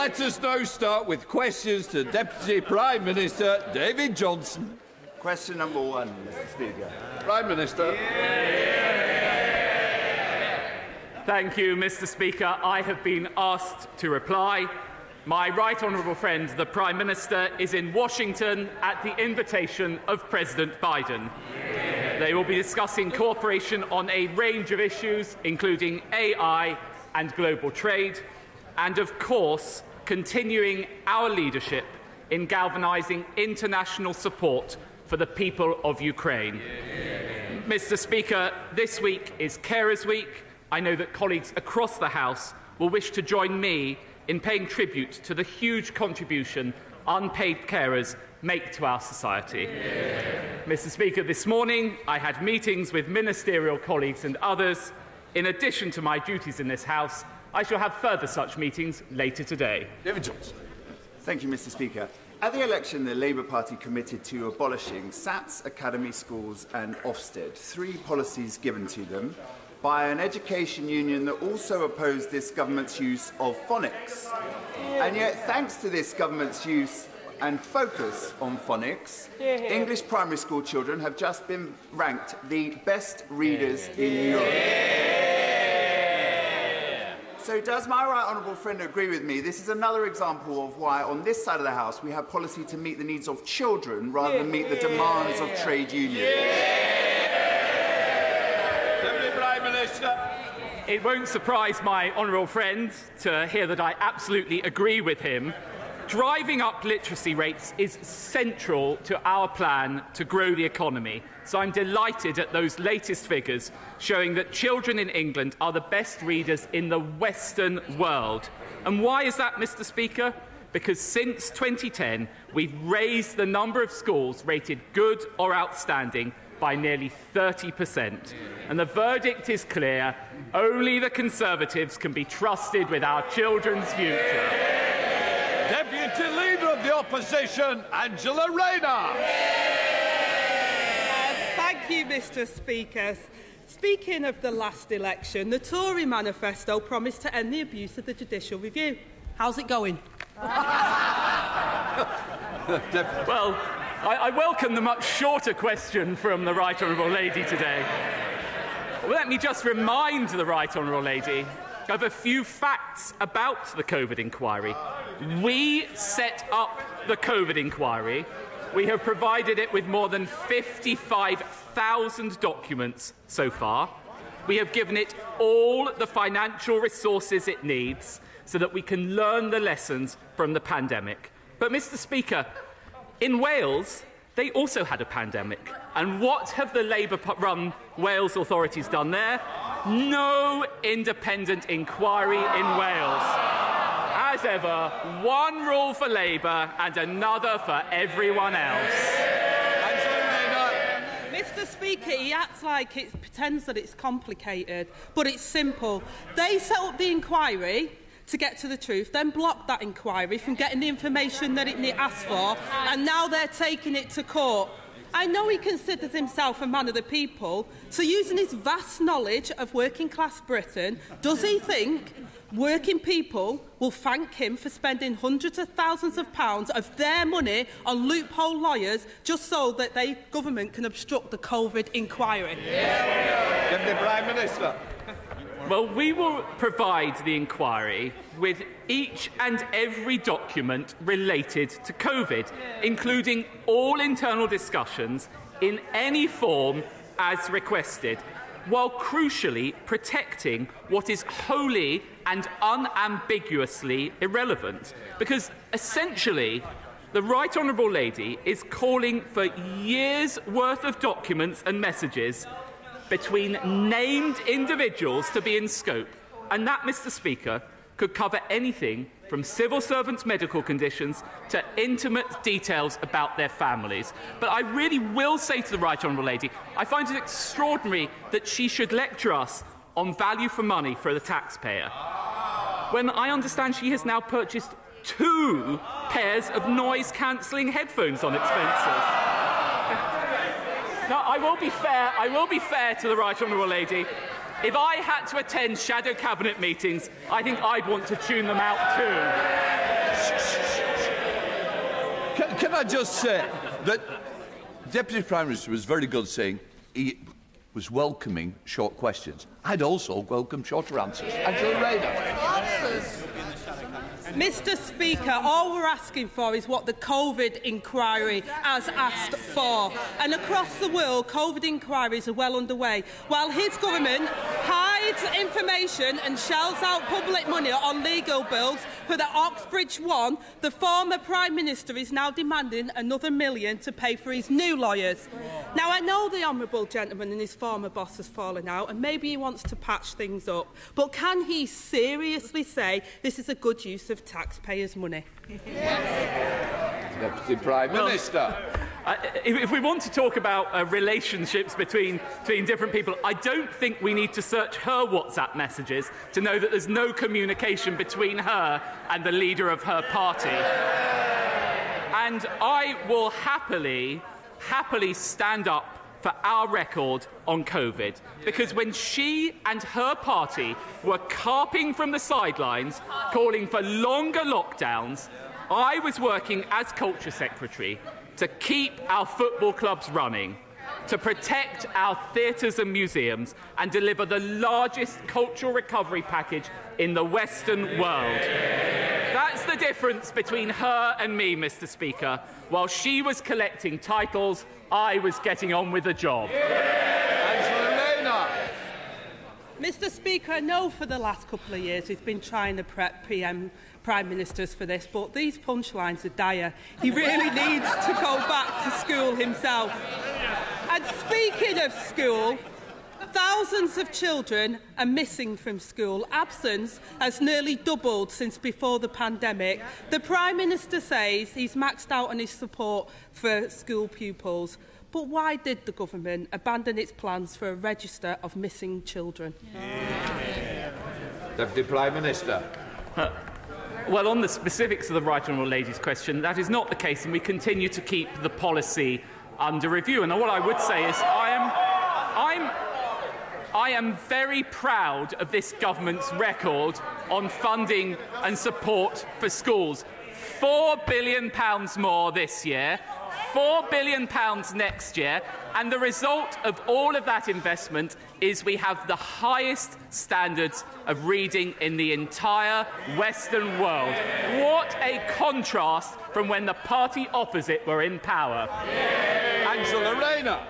let us now start with questions to Deputy Prime Minister David Johnston. Question number one, Mr Speaker. Prime Minister. Thank you, Mr Speaker. I have been asked to reply. My right honourable friend, the Prime Minister, is in Washington at the invitation of President Biden. They will be discussing cooperation on a range of issues, including AI and global trade, and of course, continuing our leadership in galvanising international support for the people of Ukraine. Mr. Speaker, this week is Carers Week. I know that colleagues across the House will wish to join me in paying tribute to the huge contribution unpaid carers make to our society. Yeah. Mr. Speaker, this morning I had meetings with ministerial colleagues and others. In addition to my duties in this House, I shall have further such meetings later today. David Johnston. Thank you, Mr. Speaker. At the election, the Labour Party committed to abolishing SATs, academy schools, and Ofsted, three policies given to them by an education union that also opposed this government's use of phonics. And yet, thanks to this government's use and focus on phonics, English primary school children have just been ranked the best readers in Europe. So does my right honourable friend agree with me? This is another example of why on this side of the House we have policy to meet the needs of children rather than meet the demands of trade unions. Deputy Prime Minister. It won't surprise my honourable friend to hear that I absolutely agree with him Driving up literacy rates is central to our plan to grow the economy. So I'm delighted at those latest figures showing that children in England are the best readers in the Western world. And why is that, Mr. Speaker? Because since 2010, we've raised the number of schools rated good or outstanding by nearly 30%. And the verdict is clear only the Conservatives can be trusted with our children's future. Opposition, Angela Rayner. Uh, thank you, Mr Speaker. Speaking of the last election, the Tory manifesto promised to end the abuse of the judicial review. How's it going? well, I, I welcome the much shorter question from the Right Honourable Lady today. Well, let me just remind the Right Honourable Lady of a few facts about the COVID inquiry. We set up the COVID inquiry. We have provided it with more than 55,000 documents so far. We have given it all the financial resources it needs so that we can learn the lessons from the pandemic. But, Mr. Speaker, in Wales, They also had a pandemic. And what have the Labour run Wales authorities done there? No independent inquiry in Wales. As ever, one rule for Labour and another for everyone else. Mr Speaker, he acts like it pretends that it's complicated, but it's simple. They set up the inquiry, to get to the truth, then blocked that inquiry from getting the information that it asked for, and now they're taking it to court. I know he considers himself a man of the people, so using his vast knowledge of working class Britain, does he think working people will thank him for spending hundreds of thousands of pounds of their money on loophole lawyers just so that the government can obstruct the COVID inquiry? Yeah. Give the Prime Minister. Well, we will provide the inquiry with each and every document related to COVID, including all internal discussions in any form as requested, while crucially protecting what is wholly and unambiguously irrelevant. Because essentially, the Right Honourable Lady is calling for years' worth of documents and messages between named individuals to be in scope. And that, Mr. Speaker, could cover anything from civil servants' medical conditions to intimate details about their families. But I really will say to the Right Honourable Lady, I find it extraordinary that she should lecture us on value for money for the taxpayer. When I understand she has now purchased two pairs of noise cancelling headphones on expenses. Now, I will be fair. I will be fair to the right honourable lady. If I had to attend shadow cabinet meetings, I think I'd want to tune them out too. Can, can I just say that Deputy Prime Minister was very good saying he was welcoming short questions. I'd also welcome shorter answers. Yeah. Angela Rayner. Answers. Mr Speaker, all we're asking for is what the COVID inquiry has asked for. And across the world, COVID inquiries are well underway. While his government hides information and shells out public money on legal bills for the Oxbridge One, the former Prime Minister is now demanding another million to pay for his new lawyers. Now, I know the Honourable Gentleman and his former boss has fallen out, and maybe he wants to patch things up. But can he seriously say this is a good use of taxpayers' money. Deputy Prime Minister. Uh, if, if, we want to talk about uh, relationships between, between different people, I don't think we need to search her WhatsApp messages to know that there's no communication between her and the leader of her party. And I will happily, happily stand up for our record on COVID. Because when she and her party were carping from the sidelines, calling for longer lockdowns, I was working as Culture Secretary to keep our football clubs running, to protect our theatres and museums, and deliver the largest cultural recovery package in the Western world. That's the difference between her and me, Mr. Speaker. While she was collecting titles, I was getting on with the job. Mr. Speaker, I know for the last couple of years he's been trying to prep PM Prime Ministers for this, but these punchlines are dire. He really needs to go back to school himself. And speaking of school, Thousands of children are missing from school. Absence has nearly doubled since before the pandemic. The Prime Minister says he's maxed out on his support for school pupils. But why did the government abandon its plans for a register of missing children? Yeah. Deputy Prime Minister. Uh, well, on the specifics of the right honourable lady's question, that is not the case, and we continue to keep the policy under review. And what I would say is, I am, I'm I am very proud of this government's record on funding and support for schools. £4 billion more this year, £4 billion next year, and the result of all of that investment is we have the highest standards of reading in the entire Western world. What a contrast from when the party opposite were in power. Angela Rayner.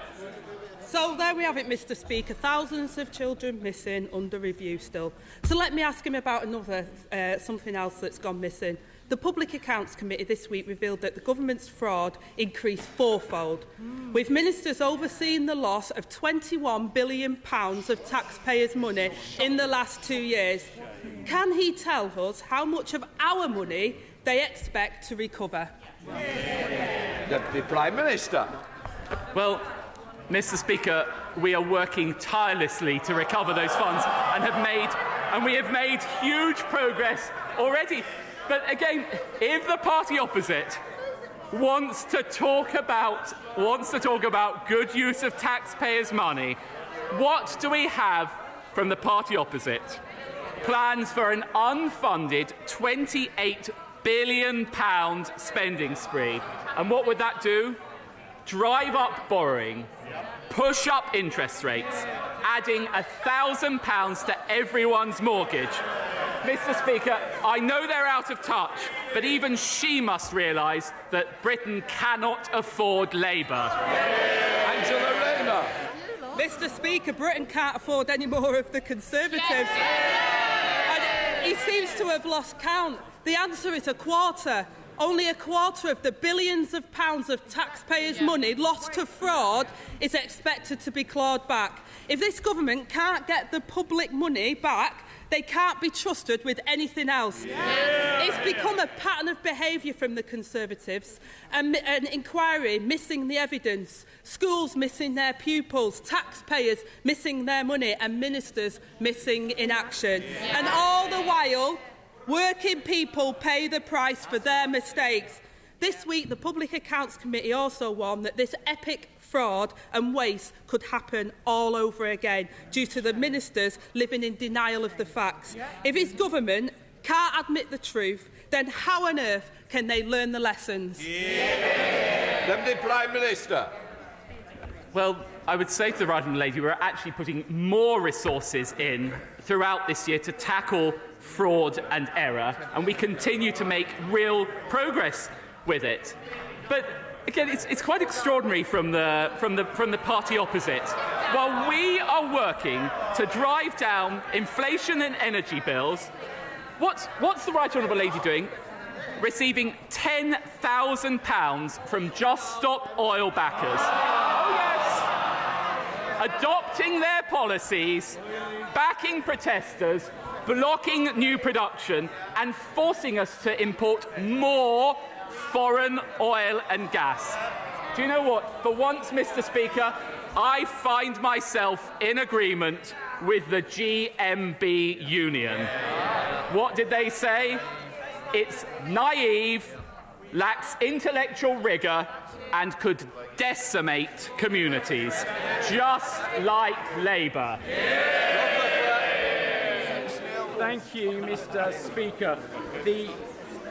So there we have it, Mr Speaker. Thousands of children missing under review still. So let me ask him about another, uh, something else that's gone missing. The Public Accounts Committee this week revealed that the government's fraud increased fourfold, mm. with ministers overseeing the loss of £21 billion of taxpayers' money in the last two years. Can he tell us how much of our money they expect to recover? Deputy Prime Minister. Well, Mr Speaker, we are working tirelessly to recover those funds and have made and we have made huge progress already. But again, if the party opposite wants to talk about wants to talk about good use of taxpayers' money, what do we have from the party opposite? Plans for an unfunded 28 billion pound spending spree. And what would that do? Drive up borrowing push up interest rates, adding a thousand pounds to everyone's mortgage. Mr. Speaker, I know they're out of touch, but even she must realise that Britain cannot afford Labour. Angela Rayner. Mr. Speaker, Britain can't afford any more of the Conservatives. And he seems to have lost count. The answer is a quarter. Only a quarter of the billions of pounds of taxpayers' money lost to fraud is expected to be clawed back. If this government can't get the public money back, They can't be trusted with anything else. Yeah. It's become a pattern of behaviour from the Conservatives, an, an inquiry missing the evidence, schools missing their pupils, taxpayers missing their money and ministers missing in action. Yeah. And all the while, working people pay the price for their mistakes. This week, the Public Accounts Committee also warned that this epic fraud and waste could happen all over again due to the ministers living in denial of the facts. If his government can't admit the truth, then how on earth can they learn the lessons? Yeah. Deputy Prime Minister. Well, I would say to the Right Honourable Lady, we're actually putting more resources in throughout this year to tackle fraud and error, and we continue to make real progress with it. But again, it's, it's quite extraordinary from the, from, the, from the party opposite. While we are working to drive down inflation and energy bills, what's, what's the Right Honourable Lady doing? Receiving £10,000 from Just Stop Oil backers. Oh, yes. Adopting their policies, backing protesters, blocking new production, and forcing us to import more foreign oil and gas. Do you know what? For once, Mr. Speaker, I find myself in agreement with the GMB union. What did they say? It's naive, lacks intellectual rigour, and could decimate communities, just like Labour. Thank you, Mr. Speaker. The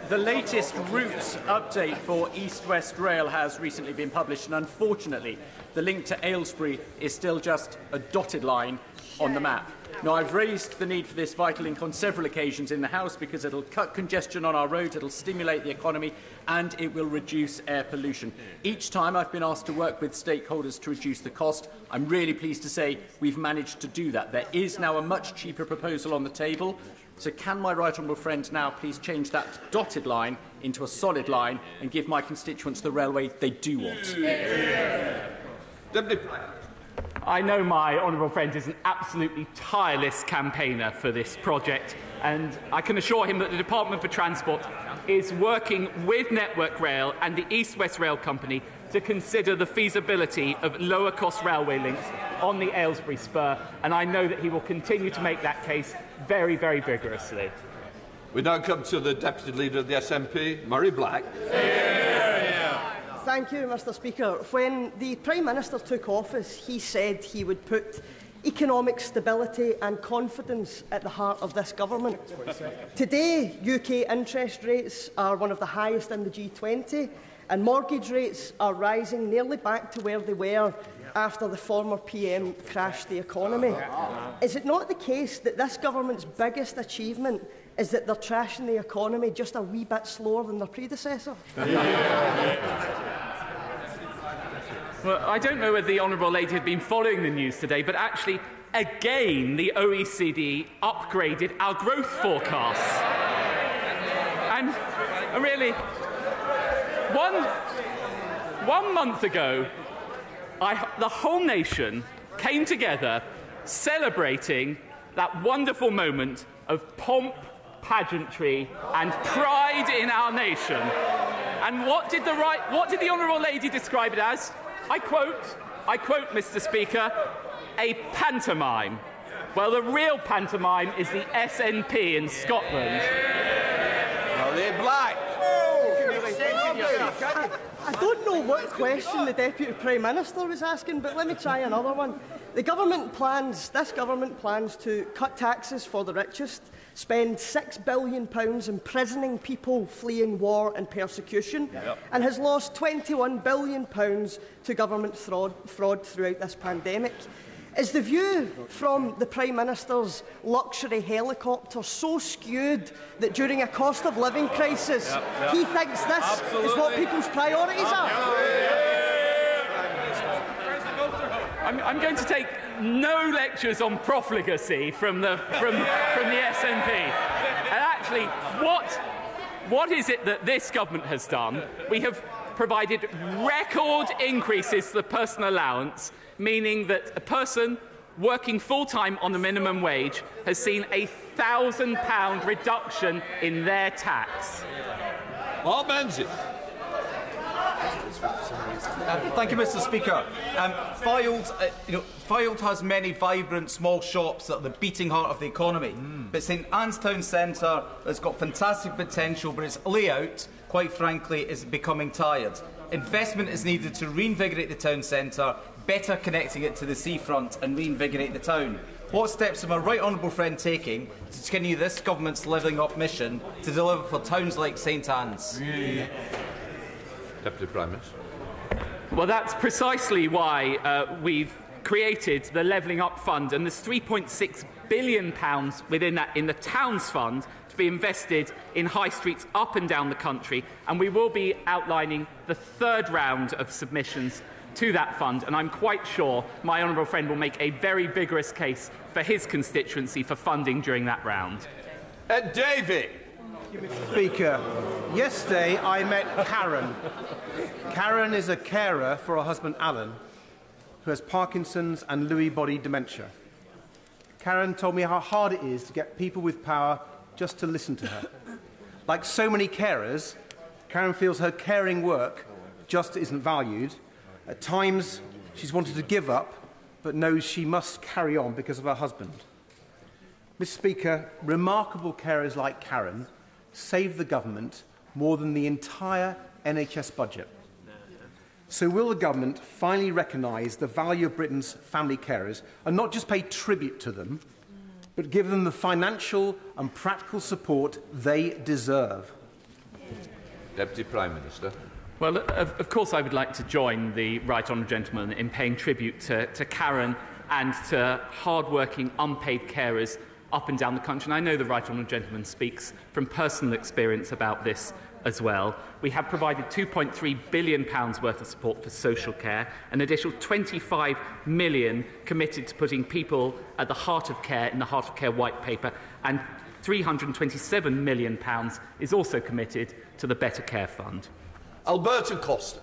the latest route update for East West Rail has recently been published, and unfortunately, the link to Aylesbury is still just a dotted line on the map. Now, I've raised the need for this vital link on several occasions in the House because it'll cut congestion on our roads, it'll stimulate the economy, and it will reduce air pollution. Each time I've been asked to work with stakeholders to reduce the cost, I'm really pleased to say we've managed to do that. There is now a much cheaper proposal on the table. So can my right honourable friend now please change that dotted line into a solid line and give my constituents the railway they do want? I know my honourable friend is an absolutely tireless campaigner for this project, and I can assure him that the Department for Transport is working with Network Rail and the East West Rail Company to consider the feasibility of lower cost railway links on the Aylesbury Spur, and I know that he will continue to make that case very, very vigorously. We now come to the Deputy Leader of the SNP, Mhairi Black. Thank you, Mr Speaker. When the Prime Minister took office, he said he would put economic stability and confidence at the heart of this government. Today, UK interest rates are one of the highest in the G20 and mortgage rates are rising nearly back to where they were after the former PM crashed the economy. Is it not the case that this government's biggest achievement is that they're trashing the economy just a wee bit slower than their predecessor? Well, I don't know whether the Honourable Lady had been following the news today, but actually, again, the OECD upgraded our growth forecasts. And really, one, one month ago, I, the whole nation came together celebrating that wonderful moment of pomp, pageantry, and pride in our nation. And what did the right, what did the honourable lady describe it as? I quote, I quote, Mr. Speaker, a pantomime. Well, the real pantomime is the SNP in Scotland. I don't know what question the Deputy Prime Minister was asking, but let me try another one. The government plans, this government plans to cut taxes for the richest, spend £6 billion imprisoning people fleeing war and persecution, yep. and has lost £21 billion to government fraud, fraud throughout this pandemic. Is the view from the Prime Minister's luxury helicopter so skewed that during a cost of living crisis yep, yep. he thinks this Absolutely. is what people's priorities are? I'm, I'm, going to take no lectures on profligacy from the, from, from the SNP. And actually, what, what is it that this government has done? We have provided record increases to the personal allowance meaning that a person working full time on the minimum wage has seen a thousand pound reduction in their tax. Mark Menzies. Uh, thank you, Mr. Speaker. Um, Fylde, uh, you know, Fylde has many vibrant small shops that are the beating heart of the economy. Mm. But St Anne's Town Centre has got fantastic potential, but its layout, quite frankly, is becoming tired. Investment is needed to reinvigorate the town centre better connecting it to the seafront and reinvigorate the town. What steps are my right honourable friend taking to continue this government's levelling up mission to deliver for towns like St Anne's? Deputy Prime Minister. Well, that's precisely why uh, we've created the Levelling Up Fund, and there's 3.6 billion pounds within that in the Towns Fund to be invested in high streets up and down the country, and we will be outlining the third round of submissions to that fund, and I'm quite sure my honourable friend will make a very vigorous case for his constituency for funding during that round. Uh, David. Speaker, yesterday I met Karen. Karen is a carer for her husband Alan, who has Parkinson's and Lewy body dementia. Karen told me how hard it is to get people with power just to listen to her. like so many carers, Karen feels her caring work just isn't valued. At times, she's wanted to give up, but knows she must carry on because of her husband. Mr. Speaker, remarkable carers like Karen save the government more than the entire NHS budget. So, will the government finally recognise the value of Britain's family carers and not just pay tribute to them, but give them the financial and practical support they deserve. Deputy Prime Minister. Well, of, of course, I would like to join the Right Honourable Gentleman in paying tribute to, to Karen and to hard-working unpaid carers up and down the country. And I know the Right Honourable Gentleman speaks from personal experience about this as well, we have provided £2.3 billion pounds worth of support for social care, an additional 25 million committed to putting people at the heart of care in the Heart of Care White Paper, and 327 million pounds is also committed to the Better Care Fund. Alberto Costa.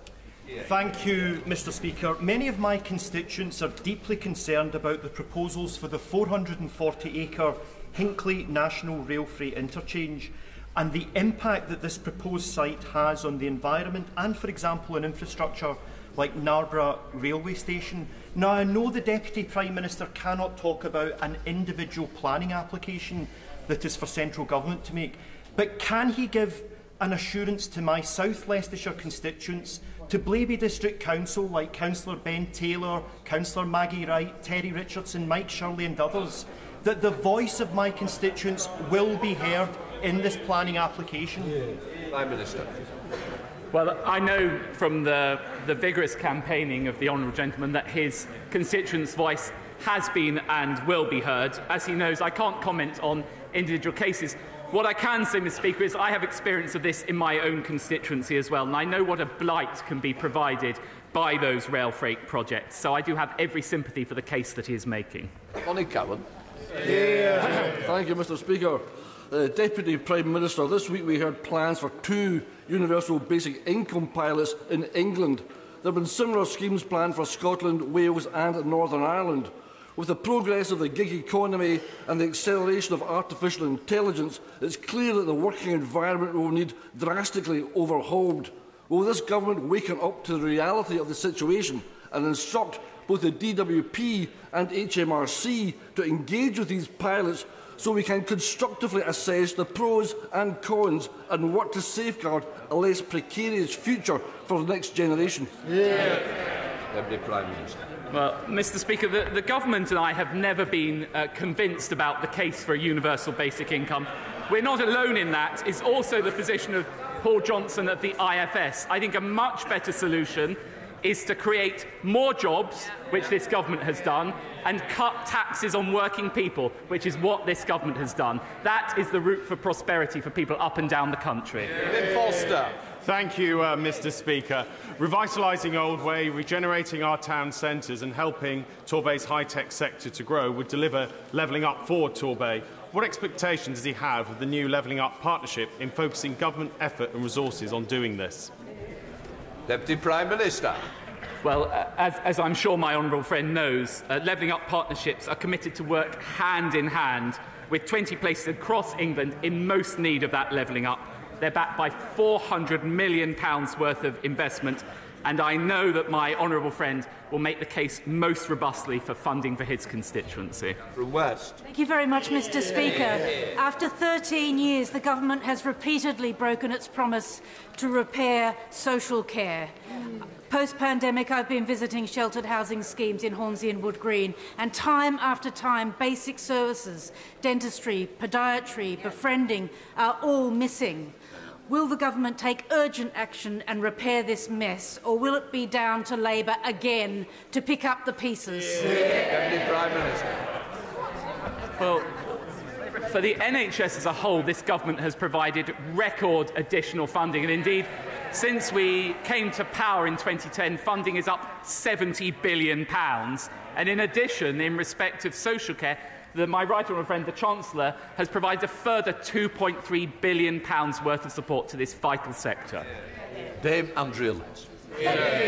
Thank you, Mr Speaker. Many of my constituents are deeply concerned about the proposals for the 440-acre Hinkley National Rail Freight Interchange – and the impact that this proposed site has on the environment and, for example, on infrastructure like Narborough Railway Station. Now, I know the Deputy Prime Minister cannot talk about an individual planning application that is for central government to make, but can he give an assurance to my South Leicestershire constituents, to Blaby District Council like Councillor Ben Taylor, Councillor Maggie Wright, Terry Richardson, Mike Shirley and others, that the voice of my constituents will be heard in this planning application? Yeah. Prime Minister. Well, I know from the, the vigorous campaigning of the Honourable Gentleman that his constituents' voice has been and will be heard. As he knows, I can't comment on individual cases. What I can say, Mr. Speaker, is I have experience of this in my own constituency as well, and I know what a blight can be provided by those rail freight projects. So I do have every sympathy for the case that he is making. Ronnie Cowan. Yeah. Thank you, Mr. Speaker. Uh, Deputy Prime Minister, this week we heard plans for two universal basic income pilots in England. There have been similar schemes planned for Scotland, Wales and Northern Ireland. With the progress of the gig economy and the acceleration of artificial intelligence, it's clear that the working environment will need drastically overhauled. Will this government waken up to the reality of the situation and instruct both the DWP and HMRC to engage with these pilots so we can constructively assess the pros and cons and work to safeguard a less precarious future for the next generation. Yeah. Deputy Prime Minister. Well, Mr Speaker, the, the Government and I have never been uh, convinced about the case for a universal basic income. We're not alone in that. It's also the position of Paul Johnson at the IFS. I think a much better solution is to create more jobs, which this government has done, and cut taxes on working people, which is what this government has done. That is the route for prosperity for people up and down the country. Kevin Foster. Thank you, uh, Mr Speaker. Revitalising Oldway, regenerating our town centres and helping Torbay's high-tech sector to grow would deliver levelling up for Torbay. What expectations does he have of the new Levelling Up partnership in focusing government effort and resources on doing this? Deputy Prime Minister. Well, uh, as, as, I'm sure my honourable friend knows, uh, Levelling Up partnerships are committed to work hand in hand with 20 places across England in most need of that levelling up. They're backed by £400 million worth of investment and I know that my honourable friend will make the case most robustly for funding for his constituency. From West. Thank you very much, Mr. Speaker. After 13 years, the government has repeatedly broken its promise to repair social care. Post pandemic, I've been visiting sheltered housing schemes in Hornsey and Wood Green, and time after time, basic services, dentistry, podiatry, befriending are all missing. Will the government take urgent action and repair this mess, or will it be down to Labour again to pick up the pieces? Deputy Prime Minister. Well, for the NHS as a whole, this government has provided record additional funding, and indeed, since we came to power in 2010, funding is up £70 billion. And in addition, in respect of social care, my right honourable friend, the Chancellor, has provided a further £2.3 billion worth of support to this vital sector. Dame Yeah.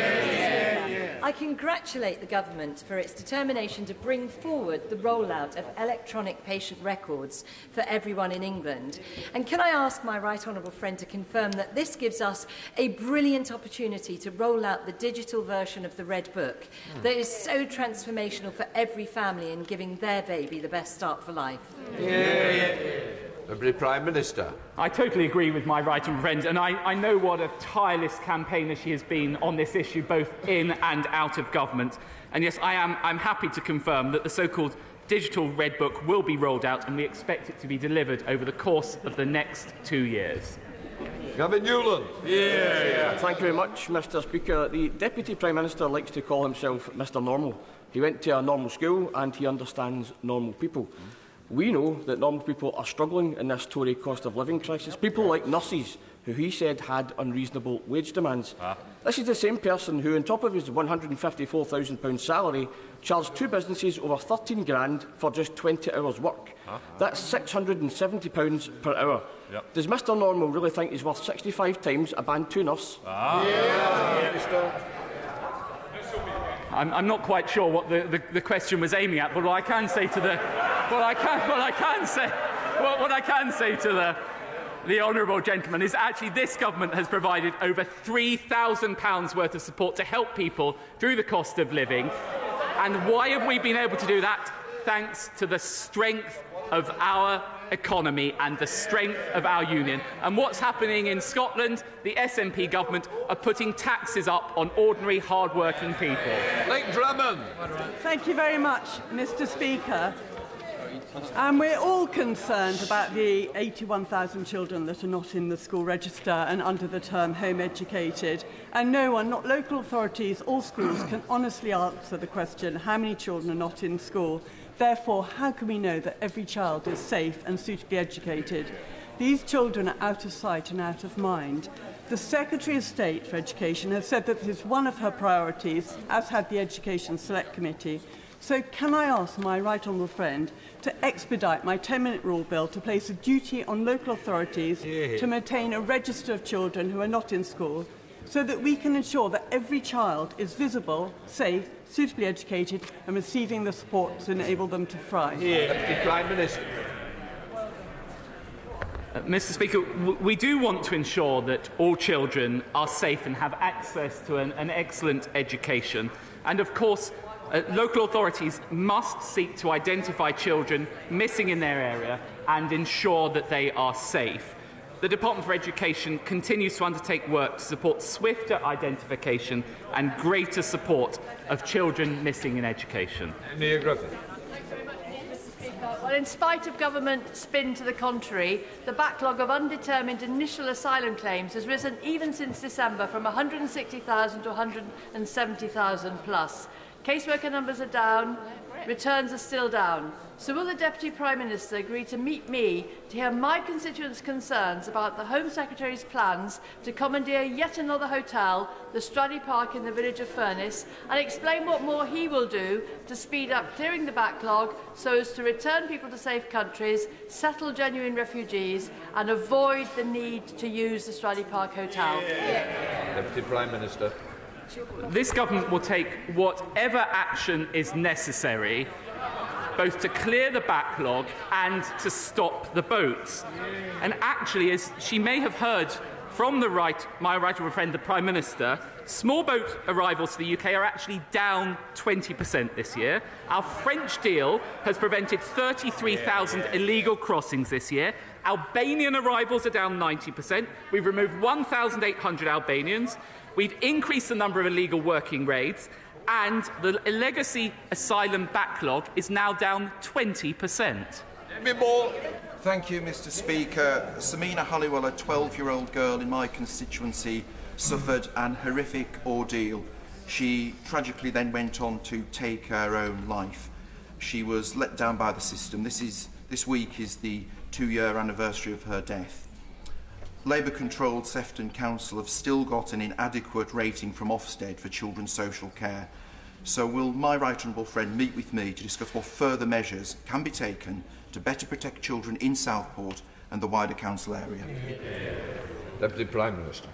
I congratulate the government for its determination to bring forward the rollout of electronic patient records for everyone in England. And can I ask my right honourable friend to confirm that this gives us a brilliant opportunity to roll out the digital version of the Red Book mm. that is so transformational for every family in giving their baby the best start for life? Yeah. Yeah. Deputy Prime Minister. I totally agree with my right and friend, and I, I know what a tireless campaigner she has been on this issue, both in and out of government. And yes, I am I'm happy to confirm that the so-called digital red book will be rolled out, and we expect it to be delivered over the course of the next two years. Gavin Newland. Yeah, yeah. Thank you very much, Mr Speaker. The Deputy Prime Minister likes to call himself Mr Normal. He went to a normal school and he understands normal people. Mm. We know that normal people are struggling in this Tory cost of living crisis. People like nurses, who he said had unreasonable wage demands. Ah. This is the same person who, on top of his £154,000 salary, charged two businesses over 13 grand for just 20 hours' work. Ah. That's £670 per hour. Yep. Does Mr Normal really think he's worth 65 times a band 2 nurse? Ah. Yeah. Yeah. I'm, I'm not quite sure what the, the, the question was aiming at, but what I can say to the what I can what I can say what, what I can say to the the honourable gentleman is actually this government has provided over £3,000 worth of support to help people through the cost of living. And why have we been able to do that? Thanks to the strength of our economy and the strength of our union. And what's happening in Scotland? The SNP government are putting taxes up on ordinary, hard-working people. Flick Drummond. Thank you very much, Mr. Speaker. And we're all concerned about the 81,000 children that are not in the school register and under the term home educated. And no one, not local authorities or schools, can honestly answer the question how many children are not in school. Therefore, how can we know that every child is safe and suitably educated? These children are out of sight and out of mind. The Secretary of State for Education has said that this is one of her priorities, as had the Education Select Committee. So can I ask my right honourable friend to expedite my 10-minute rule bill to place a duty on local authorities yeah. to maintain a register of children who are not in school so that we can ensure that every child is visible, safe, suitably educated and receiving the support to enable them to thrive. Yeah, the Prime Minister. Uh, Mr Speaker, we do want to ensure that all children are safe and have access to an, an excellent education. And of course, Uh, local authorities must seek to identify children missing in their area and ensure that they are safe. The Department for Education continues to undertake work to support swifter identification and greater support of children missing in education. Nia Griffin. Well, in spite of government spin to the contrary, the backlog of undetermined initial asylum claims has risen even since December from 160,000 to 170,000 plus. Caseworker numbers are down, returns are still down. So will the Deputy Prime Minister agree to meet me to hear my constituents' concerns about the Home Secretary's plans to commandeer yet another hotel, the Strady Park in the village of Furness, and explain what more he will do to speed up clearing the backlog so as to return people to safe countries, settle genuine refugees, and avoid the need to use the Strady Park Hotel? Yeah. Deputy Prime Minister. This government will take whatever action is necessary both to clear the backlog and to stop the boats. And actually, as she may have heard from the right, my right honourable friend, the Prime Minister, small boat arrivals to the UK are actually down 20% this year. Our French deal has prevented 33,000 illegal crossings this year. Albanian arrivals are down 90%. We've removed 1,800 Albanians. We've increased the number of illegal working raids. And the legacy asylum backlog is now down 20%. Thank you, Mr. Speaker. Samina Halliwell, a 12 year old girl in my constituency, suffered an horrific ordeal. She tragically then went on to take her own life. She was let down by the system. This, is, this week is the two year anniversary of her death. Labour controlled Sefton Council have still got an inadequate rating from Ofsted for children's social care. So, will my right honourable friend meet with me to discuss what further measures can be taken to better protect children in Southport and the wider council area? Deputy Prime Minister.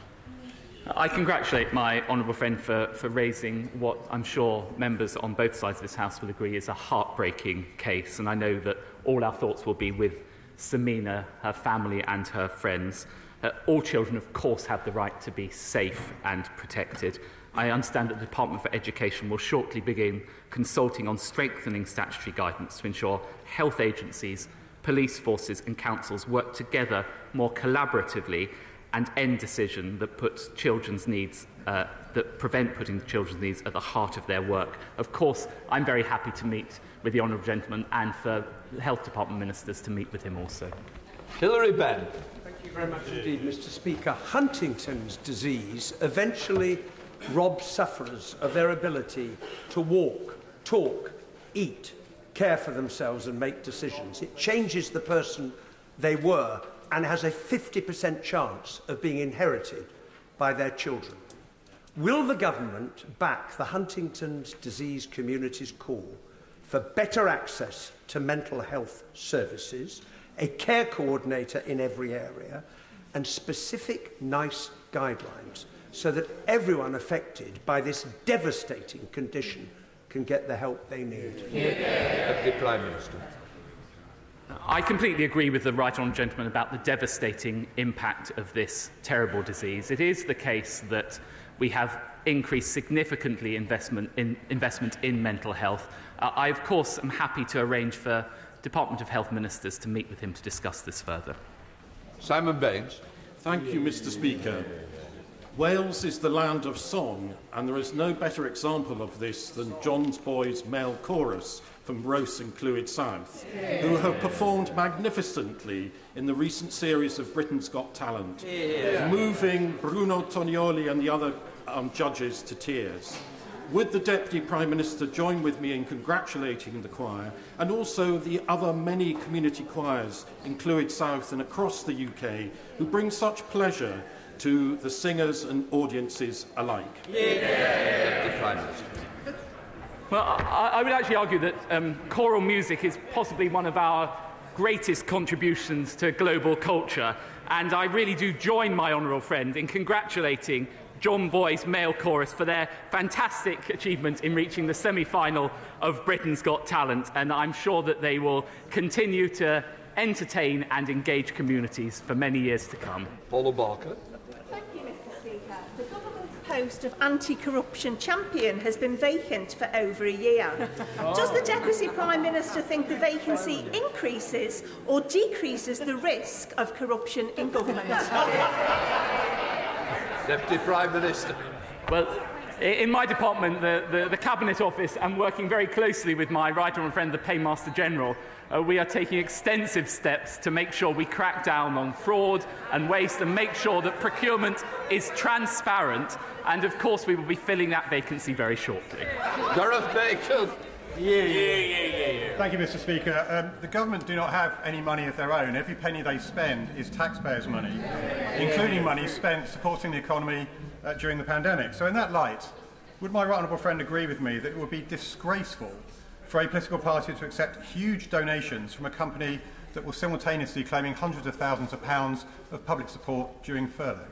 I congratulate my honourable friend for, for raising what I'm sure members on both sides of this House will agree is a heartbreaking case, and I know that all our thoughts will be with Samina, her family, and her friends. Uh, all children, of course, have the right to be safe and protected. I understand that the Department for Education will shortly begin consulting on strengthening statutory guidance to ensure health agencies, police forces and councils work together more collaboratively and end decision that puts children's needs uh, that prevent putting children's needs at the heart of their work. Of course, I'm very happy to meet with the honourable gentleman and for health department ministers to meet with him also. Hilary Benn very much indeed, Mr Speaker. Huntington's disease eventually robs sufferers of their ability to walk, talk, eat, care for themselves and make decisions. It changes the person they were and has a 50% chance of being inherited by their children. Will the government back the Huntington's disease community's call for better access to mental health services – a care coordinator in every area and specific NICE guidelines so that everyone affected by this devastating condition can get the help they need. Deputy The Prime Minister. I completely agree with the right honourable gentleman about the devastating impact of this terrible disease. It is the case that we have increased significantly investment in, investment in mental health. Uh, I, of course, am happy to arrange for Department of Health ministers to meet with him to discuss this further. Simon Baines. Thank you, Mr Speaker. Wales is the land of song, and there is no better example of this than John's Boys male chorus from Rose and Clwyd South, who have performed magnificently in the recent series of Britain's Got Talent, yeah. moving Bruno Tonioli and the other um, judges to tears. Would the Deputy Prime Minister join with me in congratulating the choir and also the other many community choirs in Clwyd South and across the UK who bring such pleasure to the singers and audiences alike? Yeah. Well, I, I would actually argue that um, choral music is possibly one of our greatest contributions to global culture, and I really do join my honourable friend in congratulating John Boy's male chorus for their fantastic achievement in reaching the semi final of Britain's Got Talent, and I'm sure that they will continue to entertain and engage communities for many years to come. Paula Barker. Thank you, Mr. Speaker. The government's post of anti-corruption champion has been vacant for over a year. Does the Deputy Prime Minister think the vacancy increases or decreases the risk of corruption in government? Deputy Prime Minister. Well, in my department, the, the, the Cabinet Office, and working very closely with my right honourable friend, the Paymaster General, uh, we are taking extensive steps to make sure we crack down on fraud and waste and make sure that procurement is transparent. And of course, we will be filling that vacancy very shortly. Gareth Bacon. Yeah, yeah, yeah, yeah, yeah. Thank you, Mr. Speaker. Um, the government do not have any money of their own. Every penny they spend is taxpayers' money, including money spent supporting the economy uh, during the pandemic. So, in that light, would my right honourable friend agree with me that it would be disgraceful for a political party to accept huge donations from a company that was simultaneously claiming hundreds of thousands of pounds of public support during furlough?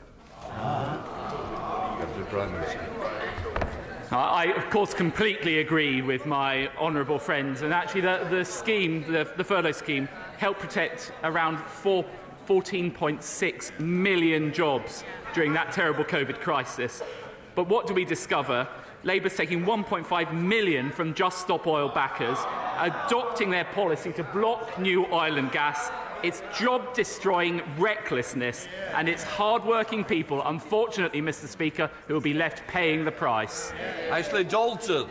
I, of course, completely agree with my honourable friends. And actually, the, the scheme, the, the furlough scheme, helped protect around four 14.6 million jobs during that terrible COVID crisis. But what do we discover? Labour's taking 1.5 million from Just Stop Oil backers, adopting their policy to block new oil and gas. It's job destroying recklessness, and it's hard working people, unfortunately, Mr. Speaker, who will be left paying the price. Ashley Dalton.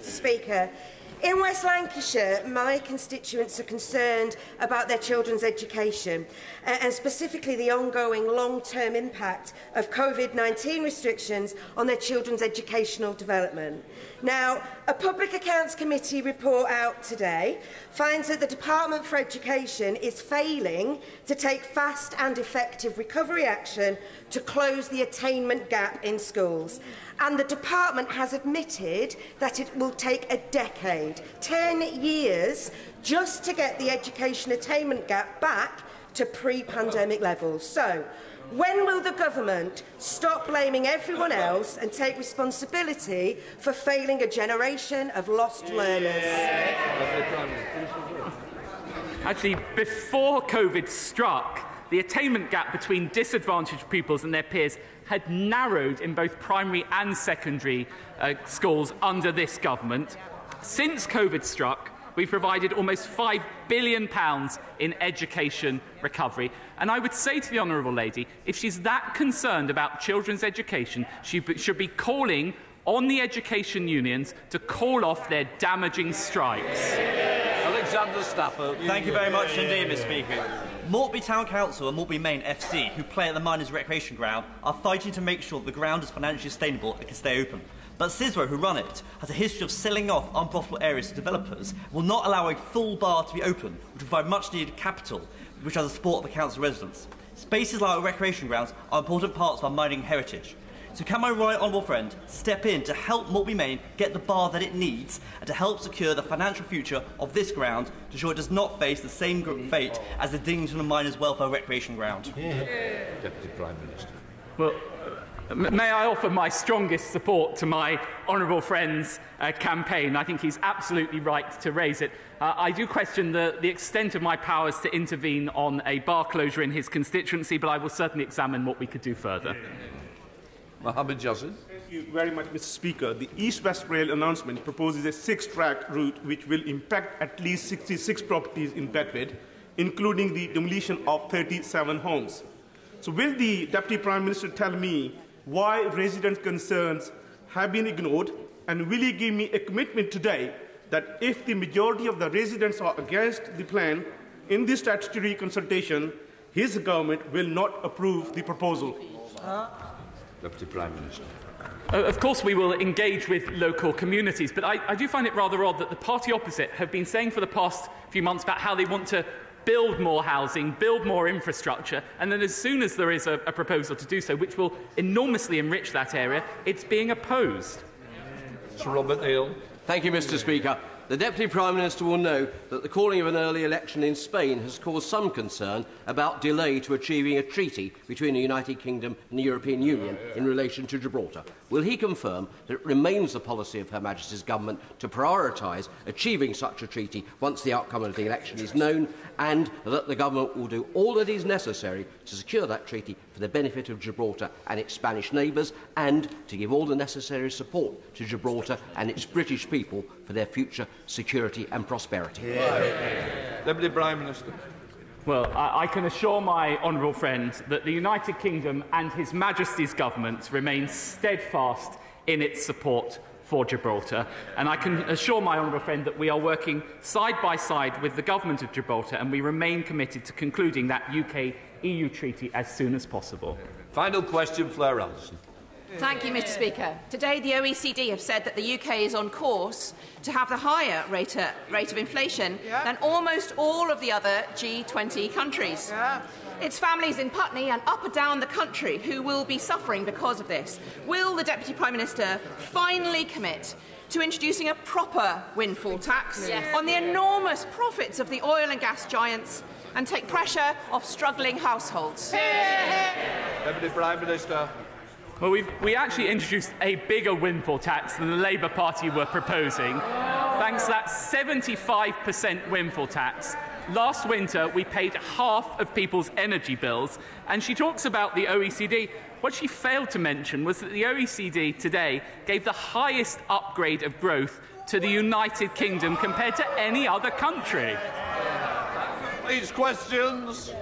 Speaker, In West Lancashire, my constituents are concerned about their children's education uh, and specifically the ongoing long-term impact of COVID-19 restrictions on their children's educational development. Now, a Public Accounts Committee report out today finds that the Department for Education is failing to take fast and effective recovery action to close the attainment gap in schools. Mm. And the department has admitted that it will take a decade, 10 years, just to get the education attainment gap back to pre-pandemic levels. So, when will the government stop blaming everyone else and take responsibility for failing a generation of lost learners? Actually, before COVID struck, the attainment gap between disadvantaged pupils and their peers had narrowed in both primary and secondary uh, schools under this government. Since COVID struck, we've provided almost £5 billion in education recovery. And I would say to the Honourable Lady, if she's that concerned about children's education, she should be calling on the education unions to call off their damaging strikes. Alexander Stafford. Thank you very much indeed, Mr Speaker. Maltby Town Council and Maltby Main FC, who play at the Miners Recreation Ground, are fighting to make sure the ground is financially sustainable and can stay open. But CISWO, who run it, has a history of selling off unprofitable areas to developers, will not allow a full bar to be open, which will provide much needed capital, which has the support of the council residents. Spaces like our recreation grounds are important parts of our mining heritage. So can my right honourable friend step in to help Maltby Main get the bar that it needs and to help secure the financial future of this ground to ensure it does not face the same fate as the Dinnington Miners Welfare Recreation Ground? Yeah. Deputy Prime Minister. Well, uh, may I offer my strongest support to my honourable friend's uh, campaign? I think he's absolutely right to raise it. Uh, I do question the, the extent of my powers to intervene on a bar closure in his constituency, but I will certainly examine what we could do further. Mohammad Yasin. Thank you very much, Mr. Speaker. The East West Rail announcement proposes a six track route which will impact at least 66 properties in Bedford, including the demolition of 37 homes. So, will the Deputy Prime Minister tell me why resident concerns have been ignored? And will he give me a commitment today that if the majority of the residents are against the plan in this statutory consultation, his government will not approve the proposal? Uh Deputy Prime Minister. Uh, of course, we will engage with local communities, but I, I do find it rather odd that the party opposite have been saying for the past few months about how they want to build more housing, build more infrastructure, and then as soon as there is a, a proposal to do so, which will enormously enrich that area, it's being opposed. Sir Robert Neal. Thank you, Mr. Speaker. The Deputy Prime Minister will know that the calling of an early election in Spain has caused some concern about delay to achieving a treaty between the United Kingdom and the European Union in relation to Gibraltar will he confirm that it remains the policy of Her Majesty's Government to prioritise achieving such a treaty once the outcome of the election is known and that the Government will do all that is necessary to secure that treaty for the benefit of Gibraltar and its Spanish neighbours and to give all the necessary support to Gibraltar and its British people for their future security and prosperity. Yeah. Yeah. Deputy Prime Minister. Well, I, I can assure my honourable friend that the United Kingdom and His Majesty's government remain steadfast in its support for Gibraltar. And I can assure my honourable friend that we are working side by side with the government of Gibraltar and we remain committed to concluding that UK EU treaty as soon as possible. Final question, Flair Anderson. Thank you, Mr. Speaker. Today, the OECD have said that the UK is on course to have the higher rate, uh, rate of inflation yeah. than almost all of the other G20 countries. Yeah. It's families in Putney and up and down the country who will be suffering because of this. Will the Deputy Prime Minister finally commit to introducing a proper windfall tax yes. on the enormous profits of the oil and gas giants and take pressure off struggling households? Deputy Prime Minister. Well, we we actually introduced a bigger windfall tax than the Labour Party were proposing. thanks to that 75% windfall tax. Last winter, we paid half of people's energy bills, and she talks about the OECD. What she failed to mention was that the OECD today gave the highest upgrade of growth to the United Kingdom compared to any other country. These questions.